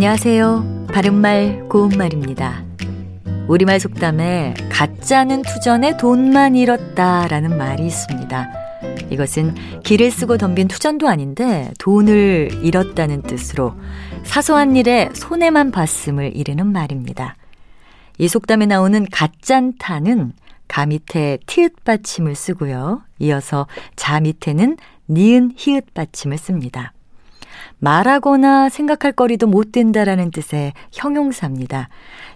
안녕하세요. 바른말 고운말입니다. 우리말 속담에 가짜는 투전에 돈만 잃었다 라는 말이 있습니다. 이것은 길을 쓰고 덤빈 투전도 아닌데 돈을 잃었다는 뜻으로 사소한 일에 손해만 봤음을 이르는 말입니다. 이 속담에 나오는 가짠타는 가 밑에 티읕 받침을 쓰고요. 이어서 자 밑에는 니은 히읗 받침을 씁니다. 말하거나 생각할 거리도 못 된다라는 뜻의 형용사입니다.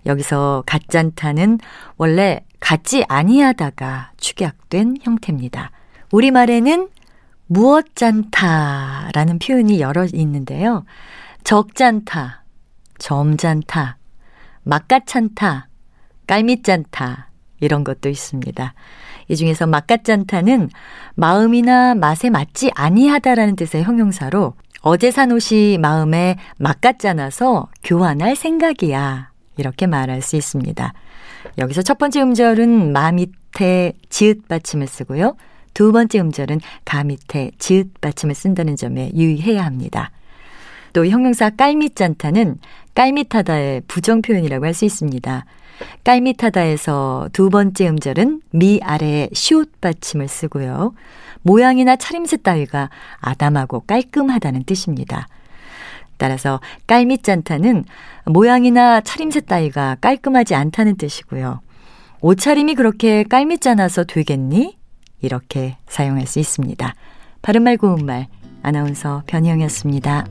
여기서 가짠타는 원래 같지 아니하다가 축약된 형태입니다. 우리말에는 무엇짠타라는 표현이 여러 있는데요. 적짠타, 점짠타, 막가찬타, 깔미짠타 이런 것도 있습니다. 이 중에서 막가짠타는 마음이나 맛에 맞지 아니하다라는 뜻의 형용사로 어제 산 옷이 마음에 막 같잖아서 교환할 생각이야. 이렇게 말할 수 있습니다. 여기서 첫 번째 음절은 마 밑에 지읒 받침을 쓰고요. 두 번째 음절은 가 밑에 지읒 받침을 쓴다는 점에 유의해야 합니다. 또 형용사 깔밑짠타는 깔밑하다의 부정 표현이라고 할 수 있습니다. 깔밑하다에서 두 번째 음절은 미 아래에 시옷 받침을 쓰고요. 모양이나 차림새 따위가 아담하고 깔끔하다는 뜻입니다. 따라서 깔밑짠타는 모양이나 차림새 따위가 깔끔하지 않다는 뜻이고요. 옷차림이 그렇게 깔밑잖아서 되겠니? 이렇게 사용할 수 있습니다. 바른말 고운말 아나운서 변희영이었습니다.